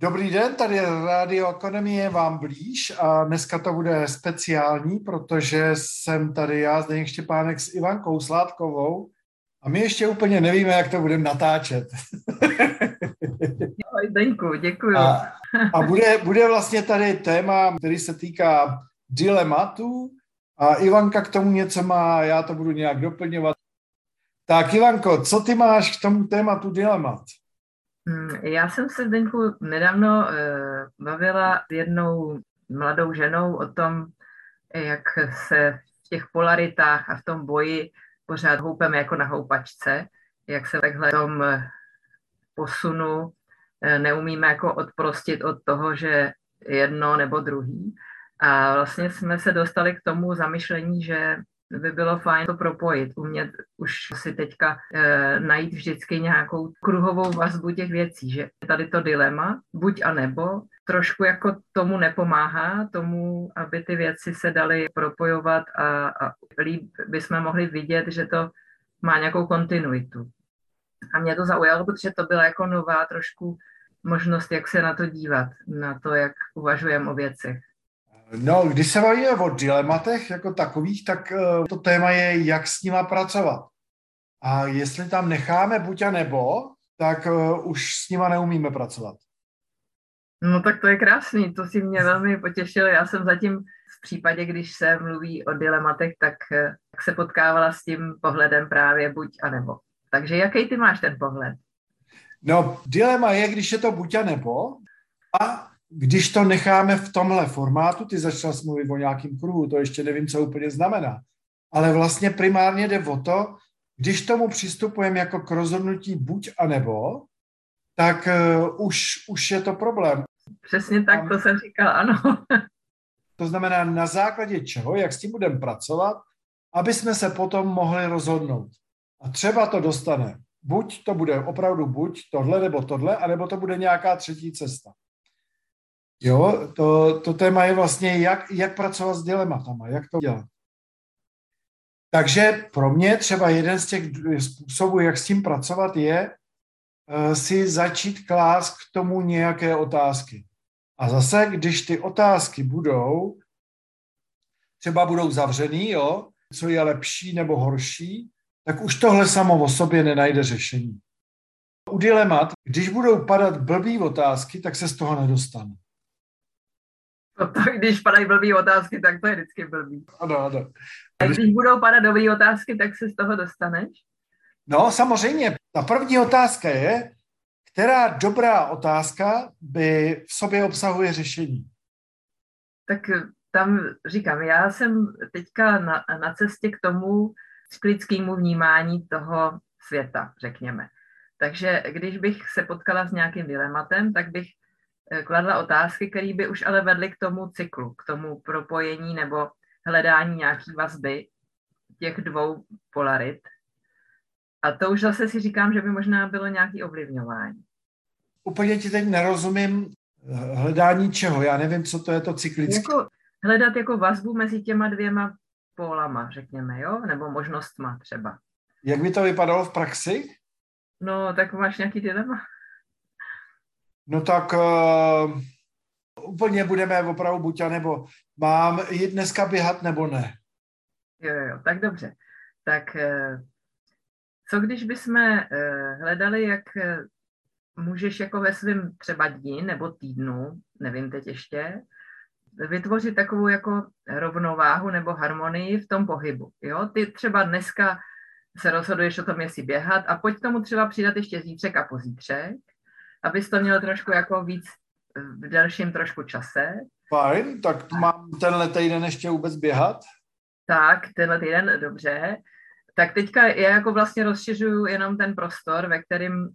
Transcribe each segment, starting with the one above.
Dobrý den, tady je Radio Ekonomie vám blíž a dneska to bude speciální, protože jsem tady já, Zdeněk Štěpánek s Ivankou Sládkovou a my ještě úplně nevíme, jak to budeme natáčet. Zdeňku, děkuju. A, a bude, bude vlastně tady téma, který se týká dilematu a Ivanka k tomu něco má, já to budu nějak doplňovat. Tak Ivanko, co ty máš k tomu tématu dilemat? Hmm, já jsem se, Zdeňku, nedávno uh, bavila s jednou mladou ženou o tom, jak se v těch polaritách a v tom boji pořád houpeme jako na houpačce, jak se takhle v tom posunu eh, neumíme jako odprostit od toho, že jedno nebo druhý. A vlastně jsme se dostali k tomu zamyšlení, že by bylo fajn to propojit, umět už si teďka e, najít vždycky nějakou kruhovou vazbu těch věcí, že tady to dilema, buď a nebo, trošku jako tomu nepomáhá, tomu, aby ty věci se daly propojovat a, a líp bychom mohli vidět, že to má nějakou kontinuitu. A mě to zaujalo, protože to byla jako nová trošku možnost, jak se na to dívat, na to, jak uvažujeme o věcech. No, když se bavíme o dilematech jako takových, tak uh, to téma je, jak s nima pracovat. A jestli tam necháme buď a nebo, tak uh, už s nima neumíme pracovat. No tak to je krásný, to si mě velmi potěšilo. Já jsem zatím v případě, když se mluví o dilematech, tak, uh, tak se potkávala s tím pohledem právě buď a nebo. Takže jaký ty máš ten pohled? No, dilema je, když je to buď a nebo. A když to necháme v tomhle formátu, ty začal mluvit o nějakým kruhu, to ještě nevím, co úplně znamená, ale vlastně primárně jde o to, když tomu přistupujeme jako k rozhodnutí buď a nebo, tak uh, už, už je to problém. Přesně tak, to jsem říkal, ano. to znamená, na základě čeho, jak s tím budeme pracovat, aby jsme se potom mohli rozhodnout. A třeba to dostane. Buď to bude opravdu buď tohle nebo tohle, anebo to bude nějaká třetí cesta. Jo, to, to téma je vlastně, jak, jak pracovat s dilematama, jak to dělat. Takže pro mě třeba jeden z těch způsobů, jak s tím pracovat, je uh, si začít klást k tomu nějaké otázky. A zase, když ty otázky budou, třeba budou zavřený, jo, co je lepší nebo horší, tak už tohle samo o sobě nenajde řešení. U dilemat, když budou padat blbý otázky, tak se z toho nedostane. To, když padají blbý otázky, tak to je vždycky blbý. Ano, ano. A když budou padat dobré otázky, tak se z toho dostaneš? No, samozřejmě. Ta první otázka je, která dobrá otázka by v sobě obsahuje řešení? Tak tam říkám, já jsem teďka na, na cestě k tomu cyklickému vnímání toho světa, řekněme. Takže když bych se potkala s nějakým dilematem, tak bych Eh, kladla otázky, které by už ale vedly k tomu cyklu, k tomu propojení nebo hledání nějaký vazby těch dvou polarit. A to už zase si říkám, že by možná bylo nějaké ovlivňování. Úplně ti teď nerozumím hledání čeho. Já nevím, co to je to cyklické. Jako hledat jako vazbu mezi těma dvěma pólama, řekněme, jo? Nebo možnostma třeba. Jak by to vypadalo v praxi? No, tak máš nějaký dilema. No tak uh, úplně budeme opravdu buď a nebo mám jít dneska běhat nebo ne. Jo, jo, tak dobře. Tak uh, co když bychom uh, hledali, jak můžeš jako ve svém třeba dní nebo týdnu, nevím teď ještě, vytvořit takovou jako rovnováhu nebo harmonii v tom pohybu. Jo? Ty třeba dneska se rozhoduješ o tom, jestli běhat a pojď tomu třeba přidat ještě zítřek a pozítřek abys to měl trošku jako víc v delším trošku čase. Fajn, tak mám tenhle týden ještě vůbec běhat? Tak, tenhle týden, dobře. Tak teďka já jako vlastně rozšiřuju jenom ten prostor, ve kterým uh,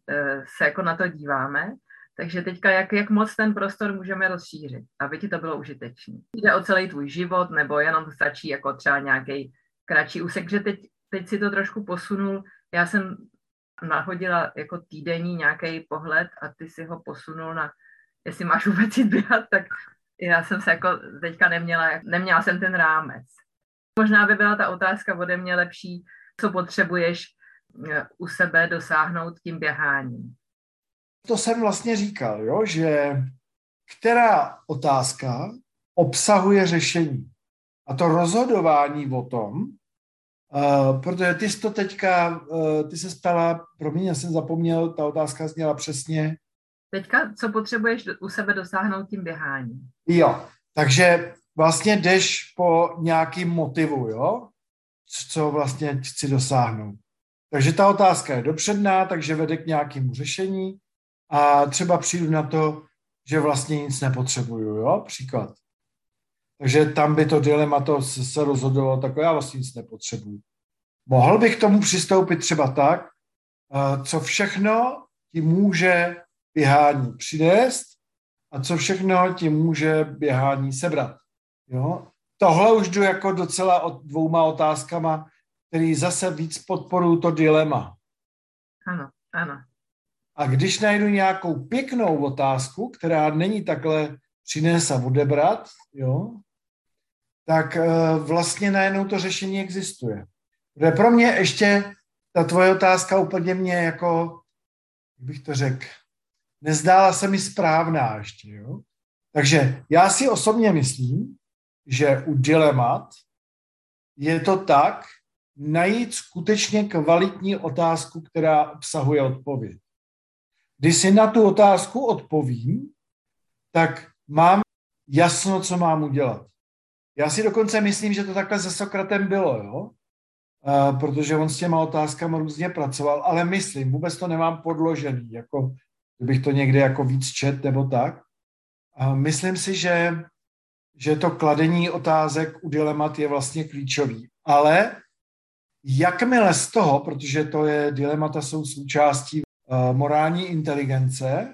se jako na to díváme. Takže teďka jak, jak moc ten prostor můžeme rozšířit, aby ti to bylo užitečné. Jde o celý tvůj život, nebo jenom stačí jako třeba nějaký kratší úsek, že teď, teď si to trošku posunul. Já jsem nahodila jako týdenní nějaký pohled a ty si ho posunul na, jestli máš vůbec jít běhat, tak já jsem se jako teďka neměla, neměla jsem ten rámec. Možná by byla ta otázka ode mě lepší, co potřebuješ eh, u sebe dosáhnout tím běháním. to jsem vlastně říkal, jo, že která otázka obsahuje řešení. A to rozhodování o tom, uh, protože ty jsi to teďka, uh, ty se stala, promiň, já jsem zapomněl, ta otázka zněla přesně. Teďka, co potřebuješ u sebe dosáhnout tím běháním? Jo, takže vlastně jdeš po nějakým motivu, jo? Co vlastně chci dosáhnout. Takže ta otázka je dopředná, takže vede k nějakému řešení a třeba přijdu na to, že vlastně nic nepotřebuju, jo? Příklad. Takže tam by to dilema to se rozhodovalo tak já vlastně nic nepotřebuju. Mohl bych k tomu přistoupit třeba tak, eh, co všechno ti může běhání přinést a co všechno ti může běhání sebrat. Jo? Tohle už jdu jako docela od dvouma otázkama, který zase víc podporují to dilema. Ano, ano. A když najdu nějakou pěknou otázku, která není takhle přines a odebrat, jo, tak eh, vlastně najednou to řešení existuje. Protože pro mě ještě ta tvoje otázka úplně mě jako, jak bych to řekl, nezdála se mi správná ještě. Jo? Takže já si osobně myslím, že u dilemat je to tak, najít skutečně kvalitní otázku, která obsahuje odpověď. Když si na tu otázku odpovím, tak mám jasno, co mám udělat. Já si dokonce myslím, že to takhle se Sokratem bylo, jo? Uh, protože on s těma otázkami různě pracoval, ale myslím, vůbec to nemám podložený, jako kdybych to někde jako víc čet nebo tak. Uh, myslím si, že, že to kladení otázek u dilemat je vlastně klíčový. Ale jakmile z toho, protože to je, dilemata jsou součástí uh, morální inteligence,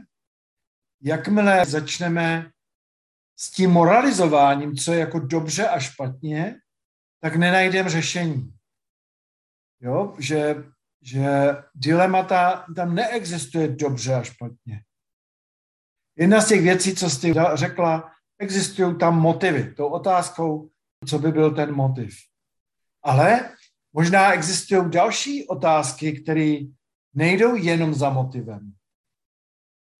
jakmile začneme s tím moralizováním, co je jako dobře a špatně, tak nenajdeme řešení. Jo, že, že dilemata, tam neexistuje dobře a špatně. Jedna z těch věcí, co jsi řekla, existují tam motivy. Tou otázkou, co by byl ten motiv. Ale možná existují další otázky, které nejdou jenom za motivem.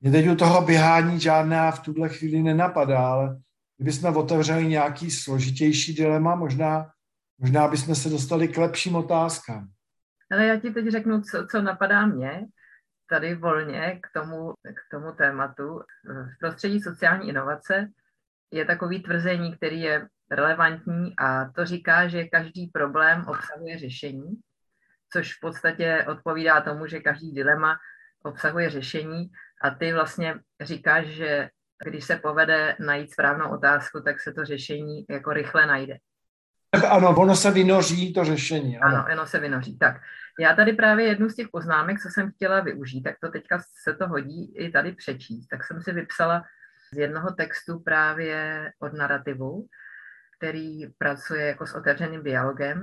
Mě teď u toho běhání žádná v tuhle chvíli nenapadá, ale kdybychom otevřeli nějaký složitější dilema, možná, možná bychom se dostali k lepším otázkám. Ale já ti teď řeknu, co, co napadá mě tady volně k tomu, k tomu tématu. V prostředí sociální inovace je takový tvrzení, který je relevantní a to říká, že každý problém obsahuje řešení, což v podstatě odpovídá tomu, že každý dilema obsahuje řešení a ty vlastně říkáš, že když se povede najít správnou otázku, tak se to řešení jako rychle najde. Ano, ono se vynoří to řešení. Ano. ano, ono se vynoří. Tak, já tady právě jednu z těch poznámek, co jsem chtěla využít, tak to teďka se to hodí i tady přečíst. Tak jsem si vypsala z jednoho textu právě od narrativu, který pracuje jako s otevřeným dialogem.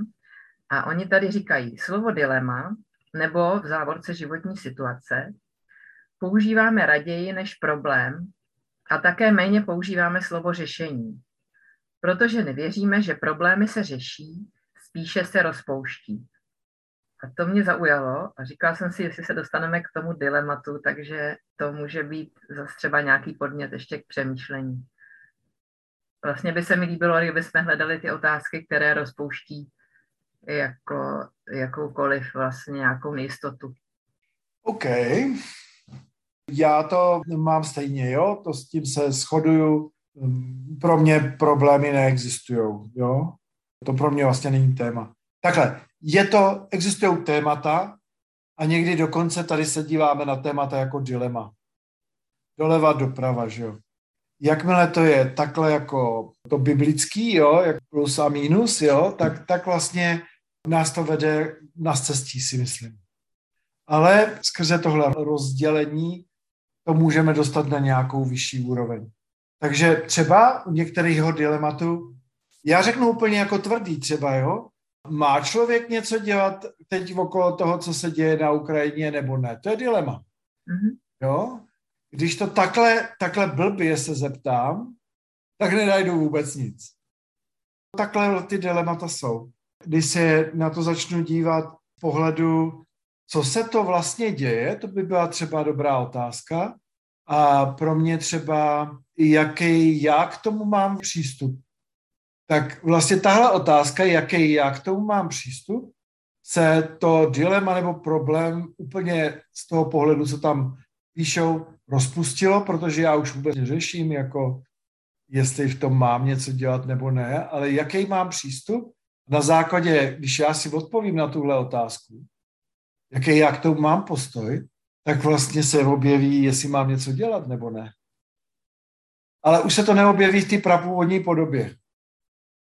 A oni tady říkají, slovo dilema nebo v závorce životní situace používáme raději než problém a také méně používáme slovo řešení, protože nevěříme, že problémy se řeší, spíše se rozpouští. A to mě zaujalo a říkala jsem si, jestli se dostaneme k tomu dilematu, takže to může být zase třeba nějaký podnět ještě k přemýšlení. Vlastně by se mi líbilo, kdyby jsme hledali ty otázky, které rozpouští jako jakoukoliv vlastně nějakou nejistotu. OK. Já to mám stejně, jo, to s tím se shoduju. Pro mě problémy neexistují, jo. To pro mě vlastně není téma. Takhle, je to, existují témata a někdy dokonce tady se díváme na témata jako dilema. Doleva, doprava, že jo. Jakmile to je takhle jako to biblický, jo, jak plus a minus, jo, tak, tak vlastně nás to vede na cestí, si myslím. Ale skrze tohle rozdělení to můžeme dostat na nějakou vyšší úroveň. Takže třeba u některého dilematu, já řeknu úplně jako tvrdý třeba, jo, má člověk něco dělat teď okolo toho, co se děje na Ukrajině, nebo ne? To je dilema. Mm-hmm. Jo? Když to takhle, takhle blbě se zeptám, tak nenajdu vůbec nic. Takhle ty dilemata jsou. Když se na to začnu dívat pohledu co se to vlastně děje, to by byla třeba dobrá otázka. A pro mě třeba, jaký já k tomu mám přístup. Tak vlastně tahle otázka, jaký já k tomu mám přístup, se to dilema nebo problém úplně z toho pohledu, co tam píšou, rozpustilo, protože já už vůbec neřeším, jako jestli v tom mám něco dělat nebo ne, ale jaký mám přístup na základě, když já si odpovím na tuhle otázku, jaký já k tomu mám postoj, tak vlastně se objeví, jestli mám něco dělat nebo ne. Ale už se to neobjeví v té prapůvodní podobě.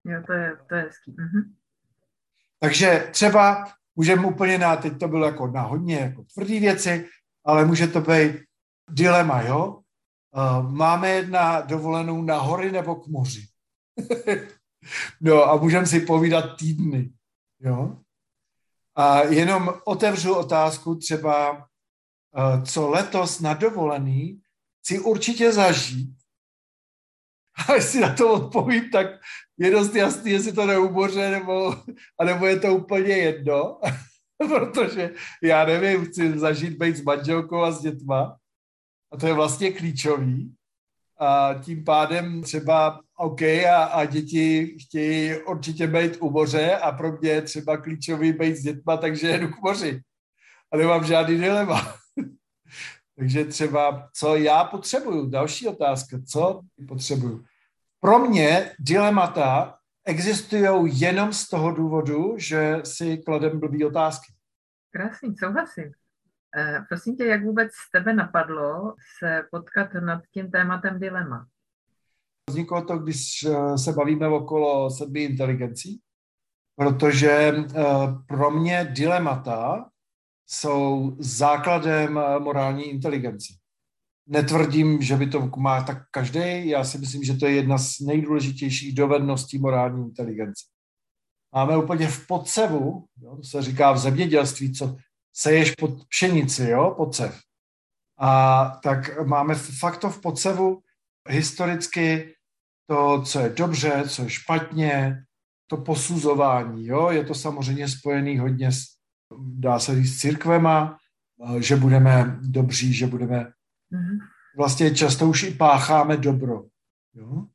Jo, to je, to je hezký. Mhm. Takže třeba můžeme úplně na, teď to bylo jako na hodně jako tvrdý věci, ale může to být dilema, jo? Uh, máme jedna dovolenou na hory nebo k moři. no a můžeme si povídat týdny, jo? A jenom otevřu otázku třeba, uh, co letos na dovolený si určitě zažít. A jestli na to odpovím, tak je dost jasný, jestli to neuboře, nebo, anebo je to úplně jedno, protože já nevím, chci zažít být s manželkou a s dětma a to je vlastně klíčový. A tím pádem třeba OK a, a děti chtějí určitě být u moře a pro mě je třeba klíčový být s dětma, takže jedu k moři. A nemám žádný dilema. takže třeba, co já potřebuju? Další otázka, co potřebuju? Pro mě dilemata existují jenom z toho důvodu, že si kladem blbý otázky. Krásný, souhlasím. E, prosím tě, jak vůbec z tebe napadlo se potkat nad tím tématem dilema? Vzniklo to, když eh, se bavíme okolo sedmi inteligencí, protože e, pro mě dilemata jsou základem morální inteligence. Netvrdím, že by to má tak každý. Já si myslím, že to je jedna z nejdůležitějších dovedností morální inteligence. Máme úplně v podsevu, jo, to se říká v zemědělství, co seješ pod pšenici, jo, podsev. A tak máme fakt to v podsevu historicky to, co je dobře, co je špatně, to posuzování, jo, je to samozřejmě spojený hodně s, dá se říct, s církvema, že budeme dobří, že budeme Mhm. Vlastně často už i pácháme dobro. Jo?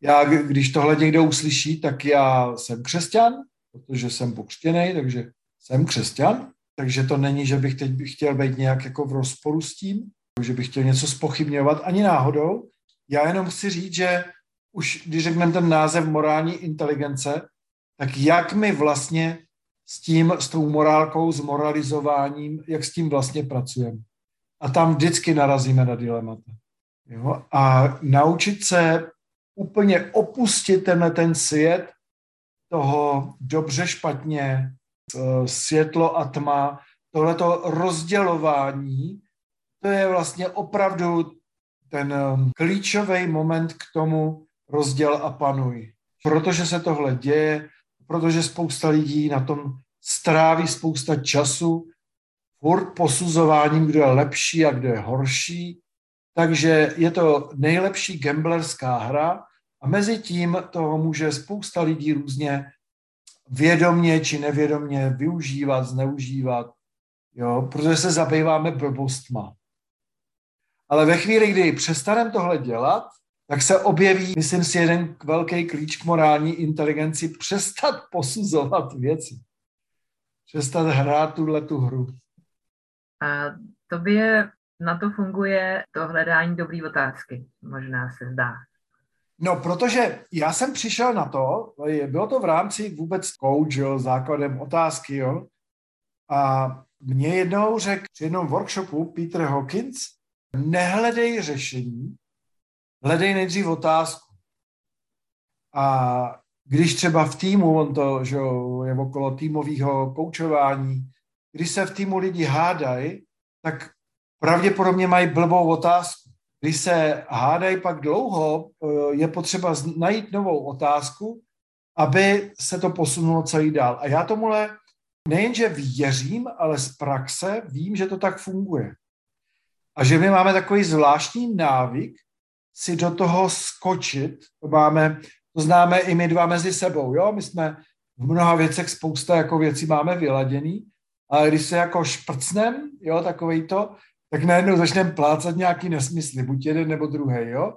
Já, když tohle někdo uslyší, tak já jsem křesťan, protože jsem pokřtěný, takže jsem křesťan. Takže to není, že bych teď chtěl být nějak jako v rozporu s tím, že bych chtěl něco spochybňovat, ani náhodou. Já jenom chci říct, že už když řekneme ten název morální inteligence, tak jak my vlastně s tím, s tou morálkou, s moralizováním, jak s tím vlastně pracujeme a tam vždycky narazíme na dilemata. Jo? A naučit se úplně opustit tenhle ten svět toho dobře, špatně, světlo a tma, tohleto rozdělování, to je vlastně opravdu ten eh, klíčový moment k tomu rozděl a panuj. Protože se tohle děje, protože spousta lidí na tom stráví spousta času, furt posuzováním, kdo je lepší a kdo je horší. Takže je to nejlepší gamblerská hra a mezi tím toho může spousta lidí různě vědomně či nevědomně využívat, zneužívat, jo, protože se zabýváme blbostma. Ale ve chvíli, kdy přestaneme tohle dělat, tak se objeví, myslím si, jeden velký klíč k morální inteligenci, přestat posuzovat věci. Přestat hrát tuhle tu hru. A tobě na to funguje to hledání dobré otázky, možná se zdá. No, protože já jsem přišel na to, bylo to v rámci vůbec coach, jo, základem otázky, jo, a mě jednou řekl při jednom workshopu Peter Hawkins, nehledej řešení, hledej nejdřív otázku. A když třeba v týmu, on to že je okolo týmového koučování, když se v týmu lidi hádají, tak pravděpodobně mají blbou otázku. Když se hádají pak dlouho, eh, je potřeba najít novou otázku, aby se to posunulo celý dál. A já tomuhle nejenže věřím, ale z praxe vím, že to tak funguje. A že my máme takový zvláštní návyk si do toho skočit. To máme, to známe i my dva mezi sebou. Jo? My jsme v mnoha věcech spousta jako věcí máme vyladěný, ale když se jako šprcnem, jo, takovej to, tak najednou začneme plácat nějaký nesmysly, buď jeden nebo druhý, jo.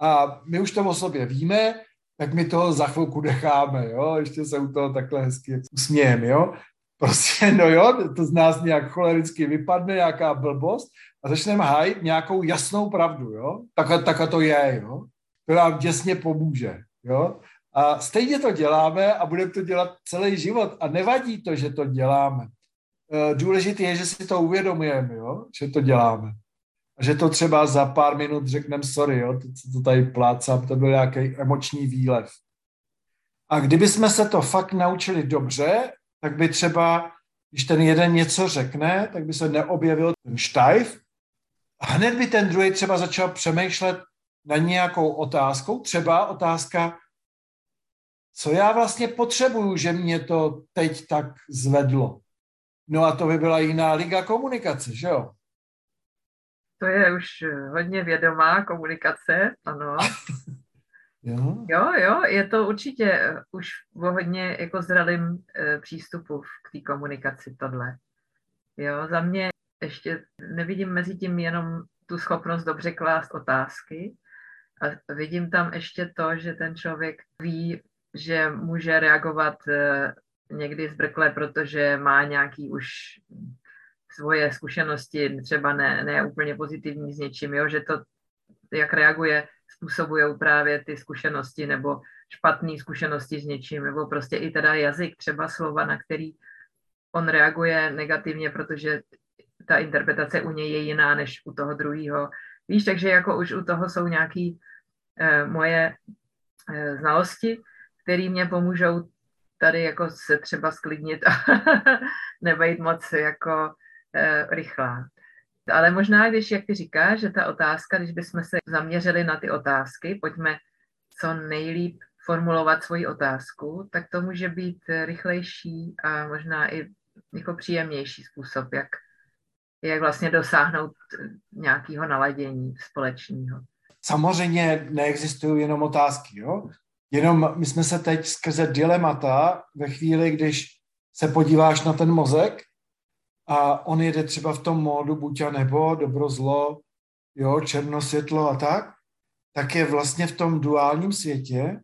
A my už to o sobě víme, tak my toho za chvilku necháme, jo, ještě se u toho takhle hezky usmějeme, jo. Prostě, no jo, to z nás nějak cholericky vypadne, nějaká blbost a začneme hájit nějakou jasnou pravdu, jo. Takhle, takhle to je, jo. To nám děsně pomůže, jo. A stejně to děláme a budeme to dělat celý život a nevadí to, že to děláme. E, důležité je, že si to uvědomujeme, jo, že to děláme. A že to třeba za pár minut řekneme sorry, jo, to, to tady plácám, to byl nějaký emoční výlev. A kdyby jsme se to fakt naučili dobře, tak by třeba, když ten jeden něco řekne, tak by se neobjevil ten štajf a hned by ten druhý třeba začal přemýšlet na nějakou otázkou, třeba otázka, co já vlastně potřebuju, že mě to teď tak zvedlo. No a to by byla jiná liga komunikace, že jo? To je už hodně vědomá komunikace, ano. jo? jo, jo, je to určitě už o hodně jako zralým e, přístupu k té komunikaci tohle. Jo, za mě ještě nevidím mezi tím jenom tu schopnost dobře klást otázky, a vidím tam ještě to, že ten člověk ví, že může reagovat někdy zbrkle, protože má nějaký už svoje zkušenosti, třeba ne, ne úplně pozitivní s něčím, jo? že to, jak reaguje, způsobují právě ty zkušenosti nebo špatné zkušenosti s něčím, nebo prostě i teda jazyk, třeba slova, na který on reaguje negativně, protože ta interpretace u něj je jiná než u toho druhého. Víš, takže jako už u toho jsou nějaké eh, moje eh, znalosti, které mě pomůžou tady jako se třeba sklidnit a nebejt moc jako e, rychlá. Ale možná, když, jak ty říkáš, že ta otázka, když bychom se zaměřili na ty otázky, pojďme co nejlíp formulovat svoji otázku, tak to může být rychlejší a možná i jako příjemnější způsob, jak, jak vlastně dosáhnout nějakého naladění společného. Samozřejmě neexistují jenom otázky, jo? Jenom my jsme se teď skrze dilemata ve chvíli, když se podíváš na ten mozek a on jede třeba v tom módu buď a nebo, dobro, zlo, jo, černo, světlo a tak, tak je vlastně v tom duálním světě,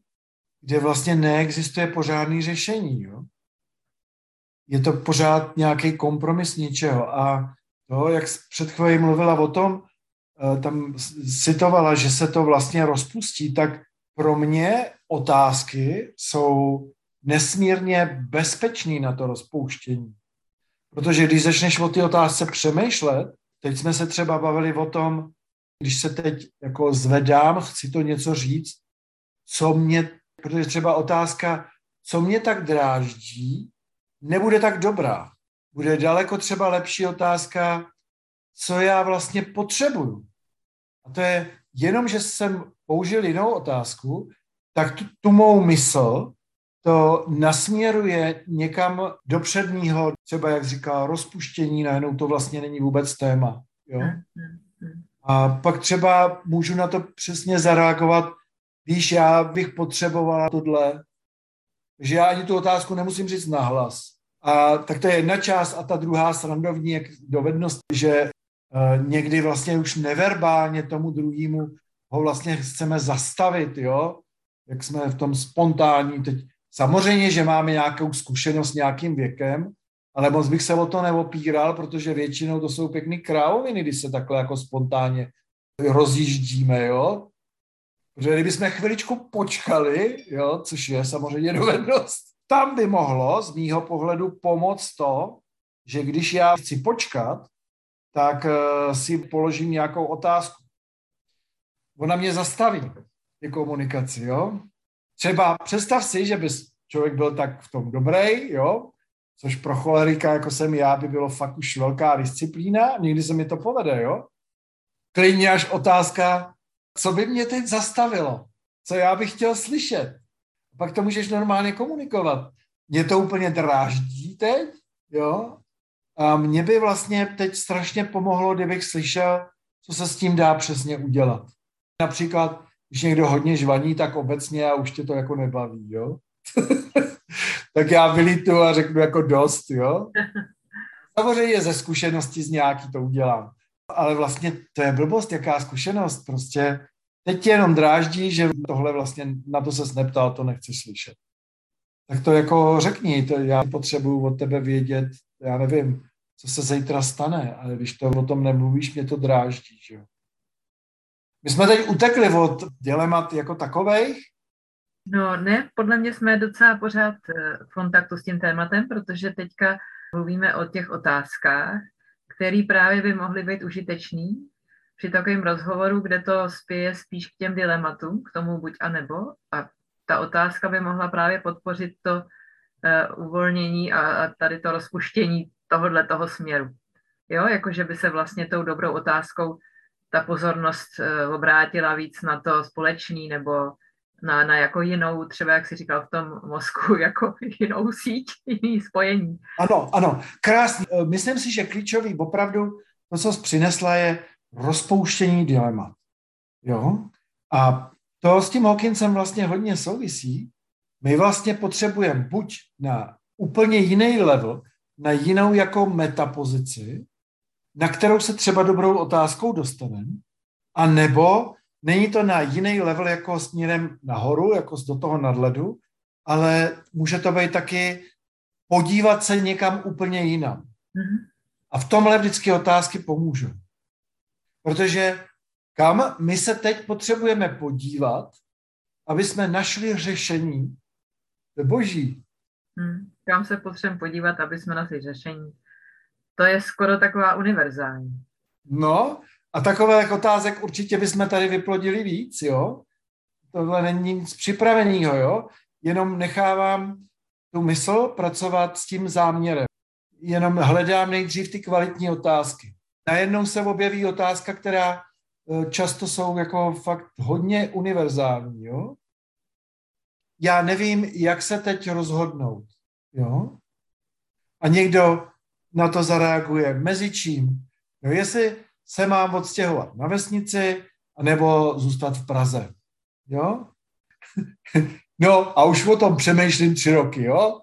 kde vlastně neexistuje pořádný řešení. Jo? Je to pořád nějaký kompromis ničeho. A to, jak před chvílí mluvila o tom, eh, tam citovala, že se to vlastně rozpustí, tak pro mě otázky jsou nesmírně bezpečný na to rozpouštění. Protože když začneš o ty otázce přemýšlet, teď jsme se třeba bavili o tom, když se teď jako zvedám, chci to něco říct, co mě, protože třeba otázka, co mě tak dráždí, nebude tak dobrá. Bude daleko třeba lepší otázka, co já vlastně potřebuju. A to je jenom, že jsem použil jinou otázku, tak tu, tu mou mysl to nasměruje někam do předního, třeba jak říká, rozpuštění, najednou to vlastně není vůbec téma. Jo? Hmm. A pak třeba můžu na to přesně zareagovat, víš, já bych potřebovala tohle, že já ani tu otázku nemusím říct nahlas. A tak to je jedna část a ta druhá srandovní dovednost, že někdy vlastně už neverbálně tomu druhému ho vlastně chceme zastavit, jo? Jak jsme v tom spontánní teď. Samozřejmě, že máme nějakou zkušenost s nějakým věkem, ale moc bych se o to neopíral, protože většinou to jsou pěkný královiny, když se takhle jako spontánně rozjíždíme, jo. Protože kdybychom chviličku počkali, jo, což je samozřejmě dovednost, tam by mohlo z mýho pohledu pomoct to, že když já chci počkat, tak uh, si položím nějakou otázku ona mě zastaví ty komunikaci, jo. Třeba představ si, že bys člověk byl tak v tom dobrý, jo, což pro cholerika, jako jsem já, by bylo fakt už velká disciplína, někdy se mi to povede, jo. Klidně až otázka, co by mě teď zastavilo, co já bych chtěl slyšet. Pak to můžeš normálně komunikovat. Mě to úplně dráždí teď, jo, a mě by vlastně teď strašně pomohlo, kdybych slyšel, co se s tím dá přesně udělat. Například, když někdo hodně žvaní, tak obecně a už tě to jako nebaví, jo? tak já vylítu a řeknu jako dost, jo? Samozřejmě ze zkušenosti z nějaký to udělám. Ale vlastně to je blbost, jaká zkušenost. Prostě teď tě jenom dráždí, že tohle vlastně na to se neptal, to nechci slyšet. Tak to jako řekni, to já potřebuju od tebe vědět, já nevím, co se zítra stane, ale když to o tom nemluvíš, mě to dráždí, že jo. My jsme teď utekli od dilemat jako takových. No ne, podle mě jsme docela pořád eh, v kontaktu s tím tématem, protože teďka mluvíme o těch otázkách, které právě by mohly být užitečný při takovém rozhovoru, kde to spěje spíš k těm dilematům, k tomu buď a nebo. A ta otázka by mohla právě podpořit to uvolnění a, tady to rozpuštění tohohle toho směru. Jo, jakože by se vlastně tou dobrou otázkou ta pozornost uh, obrátila víc na to společný nebo na, na jako jinou, třeba jak si říkal v tom mozku, jako jinou síť, jiný spojení. Ano, ano, krásný. E, myslím si, že klíčový opravdu to, co jsi přinesla, je rozpouštění dilemat. Jo? A to s tím Hawkinsem vlastně hodně souvisí. My vlastně potřebujeme buď na úplně jiný level, na jinou jako metapozici, na kterou se třeba dobrou otázkou dostaneme, a nebo není to na jiný level jako směrem nahoru, jako do toho nadledu, ale může to být taky podívat se někam úplně jinam. Mm-hmm. A v tomhle vždycky otázky pomůžou. Protože kam my se teď potřebujeme podívat, aby jsme našli řešení ve boží. Hmm, kam se potřebujeme podívat, aby jsme našli řešení. To je skoro taková univerzální. No, a takových otázek určitě bychom tady vyplodili víc, jo? Tohle není nic připraveného, jo? Jenom nechávám tu mysl pracovat s tím záměrem. Jenom hledám nejdřív ty kvalitní otázky. Najednou se objeví otázka, která e, často jsou jako fakt hodně univerzální, jo? Já nevím, jak se teď rozhodnout, jo? A někdo na to zareaguje mezi čím? No jestli se mám odstěhovat na vesnici, nebo zůstat v Praze. Jo? No a už o tom přemýšlím tři roky, jo?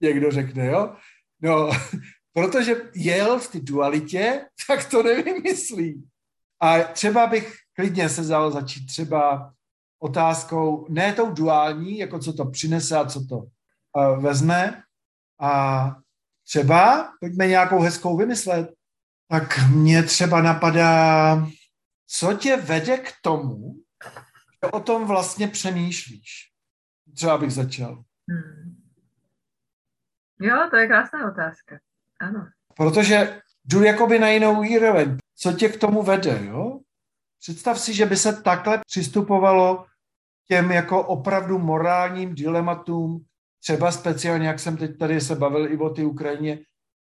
Někdo řekne, jo? No, protože jel v té dualitě, tak to nevymyslí. A třeba bych klidně se vzal začít třeba otázkou, ne tou duální, jako co to přinese a co to uh, vezme, a třeba pojďme nějakou hezkou vymyslet, tak mě třeba napadá, co tě vede k tomu, že o tom vlastně přemýšlíš. Třeba bych začal. Hmm. Jo, to je krásná otázka. Ano. Protože jdu jakoby na jinou úroveň. Co tě k tomu vede, jo? Představ si, že by se takhle přistupovalo těm jako opravdu morálním dilematům, třeba speciálně, jak jsem teď tady se bavil i o té Ukrajině,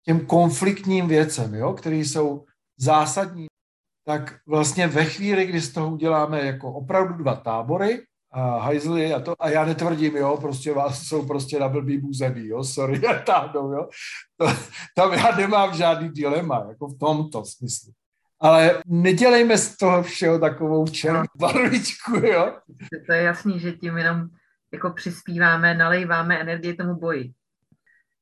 těm konfliktním věcem, jo, které jsou zásadní, tak vlastně ve chvíli, kdy z toho uděláme jako opravdu dva tábory, a hajzly a to, a já netvrdím, jo, prostě vás jsou prostě na blbý území, jo, sorry, táhnou, jo, to, tam já nemám žádný dilema, jako v tomto smyslu. Ale nedělejme z toho všeho takovou černou barvičku, jo. To je jasný, že tím jenom jako přispíváme, nalejváme energii tomu boji.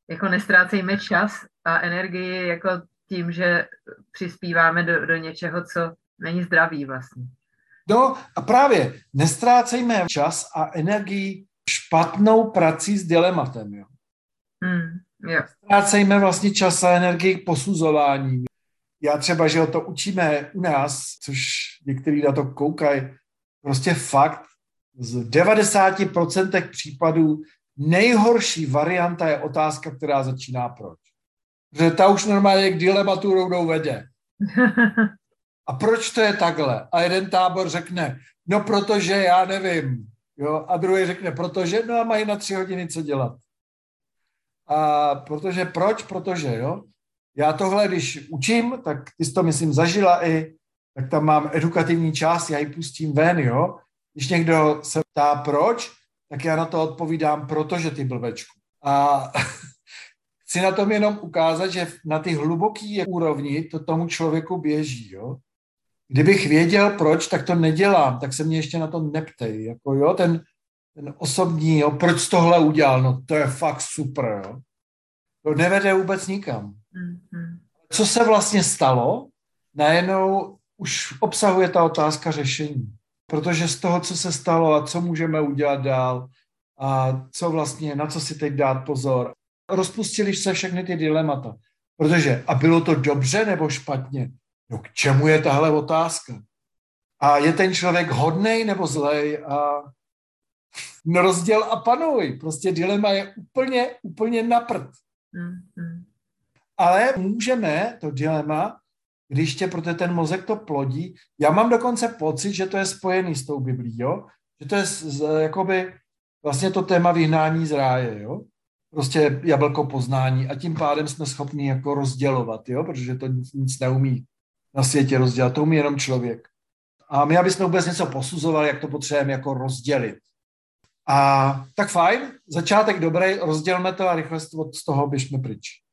Jako nestrácejme čas a energii jako tím, že přispíváme do, do něčeho, co není zdravý vlastně. No a právě nestrácejme čas a energii špatnou prací s dilematem. Jo. Hmm, jo. Ztrácejme vlastně čas a energii posuzováním. Já třeba, že to učíme u nás, což některý na to koukají, prostě fakt z 90% případů nejhorší varianta je otázka, která začíná proč. Protože ta už normálně k dilematu rovnou vede. A proč to je takhle? A jeden tábor řekne, no protože já nevím. Jo? A druhý řekne, protože, no a mají na tři hodiny co dělat. A protože proč? Protože, jo. Já tohle, když učím, tak ty jsi to, myslím, zažila i, tak tam mám edukativní část, já ji pustím ven, jo. Když někdo se ptá proč, tak já na to odpovídám, protože ty blbečku. A chci na tom jenom ukázat, že na ty hluboký úrovni to tomu člověku běží, jo. Kdybych věděl proč, tak to nedělám, tak se mě ještě na to neptej, jako jo, ten, ten osobní, jo, proč tohle udělal, no to je fakt super, jo. To nevede vůbec nikam. Mm-hmm. Co se vlastně stalo? Najednou už obsahuje ta otázka řešení. Protože z toho, co se stalo a co můžeme udělat dál a co vlastně, na co si teď dát pozor, rozpustili se všechny ty dilemata. Protože, a bylo to dobře nebo špatně? No k čemu je tahle otázka? A je ten člověk hodnej nebo zlej? A no rozděl a panuj. Prostě dilema je úplně, úplně na prd. Mm-hmm. Ale můžeme to dilema, když tě, protože ten mozek to plodí, já mám dokonce pocit, že to je spojený s tou Biblí, jo? Že to je z, jakoby vlastně to téma vyhnání z ráje, jo? Prostě jablko poznání a tím pádem jsme schopni jako rozdělovat, jo? Protože to nic, nic neumí na světě rozdělat, to umí jenom člověk. A my, abychom vůbec něco posuzovali, jak to potřebujeme jako rozdělit. A tak fajn, začátek dobrý, rozdělme to a rychle z toho běžme pryč.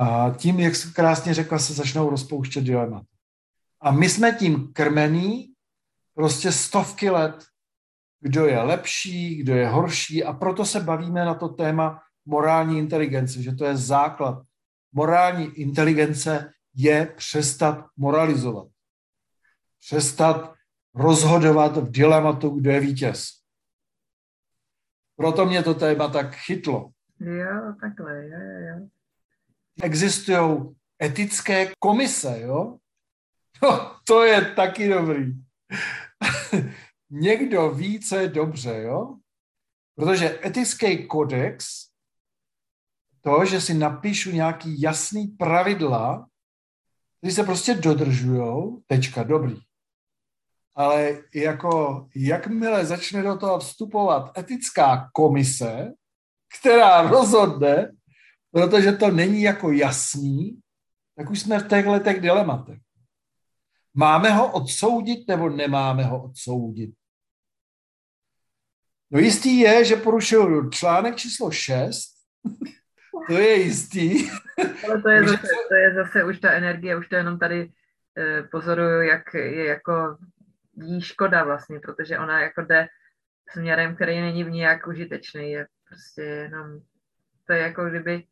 A tím, jak jsi krásně řekla, se začnou rozpouštět dilemat. A my jsme tím krmení prostě stovky let, kdo je lepší, kdo je horší a proto se bavíme na to téma morální inteligence, že to je základ. Morální inteligence je přestat moralizovat. Přestat rozhodovat v dilematu, kdo je vítěz. Proto mě to téma tak chytlo. Jo, takhle, jo, jo. Existují etické komise, jo? No, to je taky dobrý. Někdo ví, co je dobře, jo? Protože etický kodex, to, že si napíšu nějaký jasný pravidla, které se prostě dodržujou, tečka, dobrý. Ale jako, jakmile začne do toho vstupovat etická komise, která rozhodne, protože to není jako jasný, tak už jsme v těchto letech dilematech. Máme ho odsoudit nebo nemáme ho odsoudit? No jistý je, že porušil článek číslo 6. to je jistý. Ale to je, zase, to je zase už ta energie, už to jenom tady eh, pozoruju, jak je jako jí škoda vlastně, protože ona jako jde směrem, který není v nějak užitečný, je prostě jenom, to je jako kdyby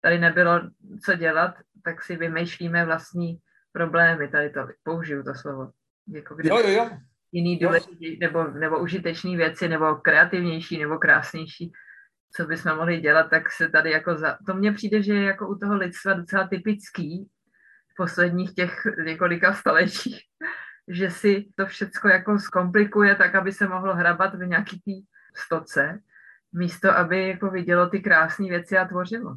tady nebylo co dělat, tak si vymýšlíme vlastní problémy, tady to použiju to slovo. Jako jo, jo, jo. jiný důležitý, nebo, nebo užitečný věci, nebo kreativnější, nebo krásnější, co bychom mohli dělat, tak se tady jako za... To mně přijde, že je jako u toho lidstva docela typický v posledních těch několika staletích, že si to všecko jako zkomplikuje tak, aby se mohlo hrabat v nějaký té stoce, místo aby jako vidělo ty krásné věci a tvořilo.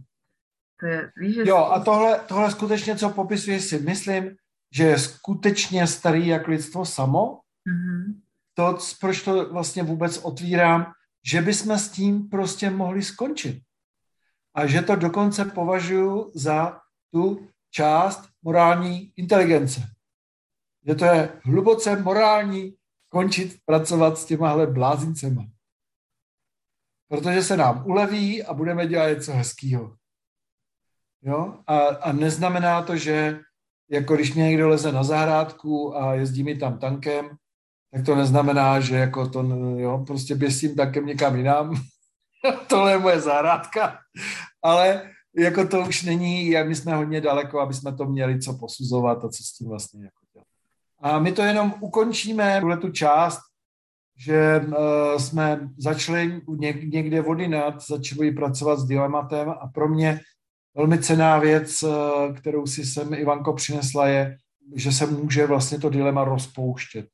To je, víš, že... Jo, a tohle, tohle skutečně, co popisuje si myslím, že je skutečně starý jak lidstvo samo. Mm-hmm. To, proč to vlastně vůbec otvírám, že bychom s tím prostě mohli skončit. A že to dokonce považuji za tu část morální inteligence. Že to je hluboce morální končit pracovat s těmahle blázincema. Protože se nám uleví a budeme dělat něco hezkého. Jo? A, a neznamená to, že jako když mě někdo leze na zahrádku a jezdí mi tam tankem, tak to neznamená, že jako to, jo, prostě běžím tankem někam jinam. Tohle je moje zahrádka. Ale jako to už není, my jsme hodně daleko, aby jsme to měli co posuzovat a co s tím vlastně jako dělat. A my to jenom ukončíme, tuhle tu část, že uh, jsme začali někde vody nad, začali pracovat s dilematem a pro mě velmi cená věc, eh, kterou si sem Ivanko přinesla, je, že se může vlastně to dilema rozpouštět.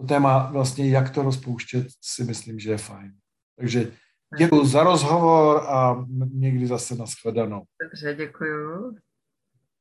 To téma vlastně, jak to rozpouštět, si myslím, že je fajn. Takže děkuji za rozhovor a někdy zase nashledanou. Dobře, děkuji.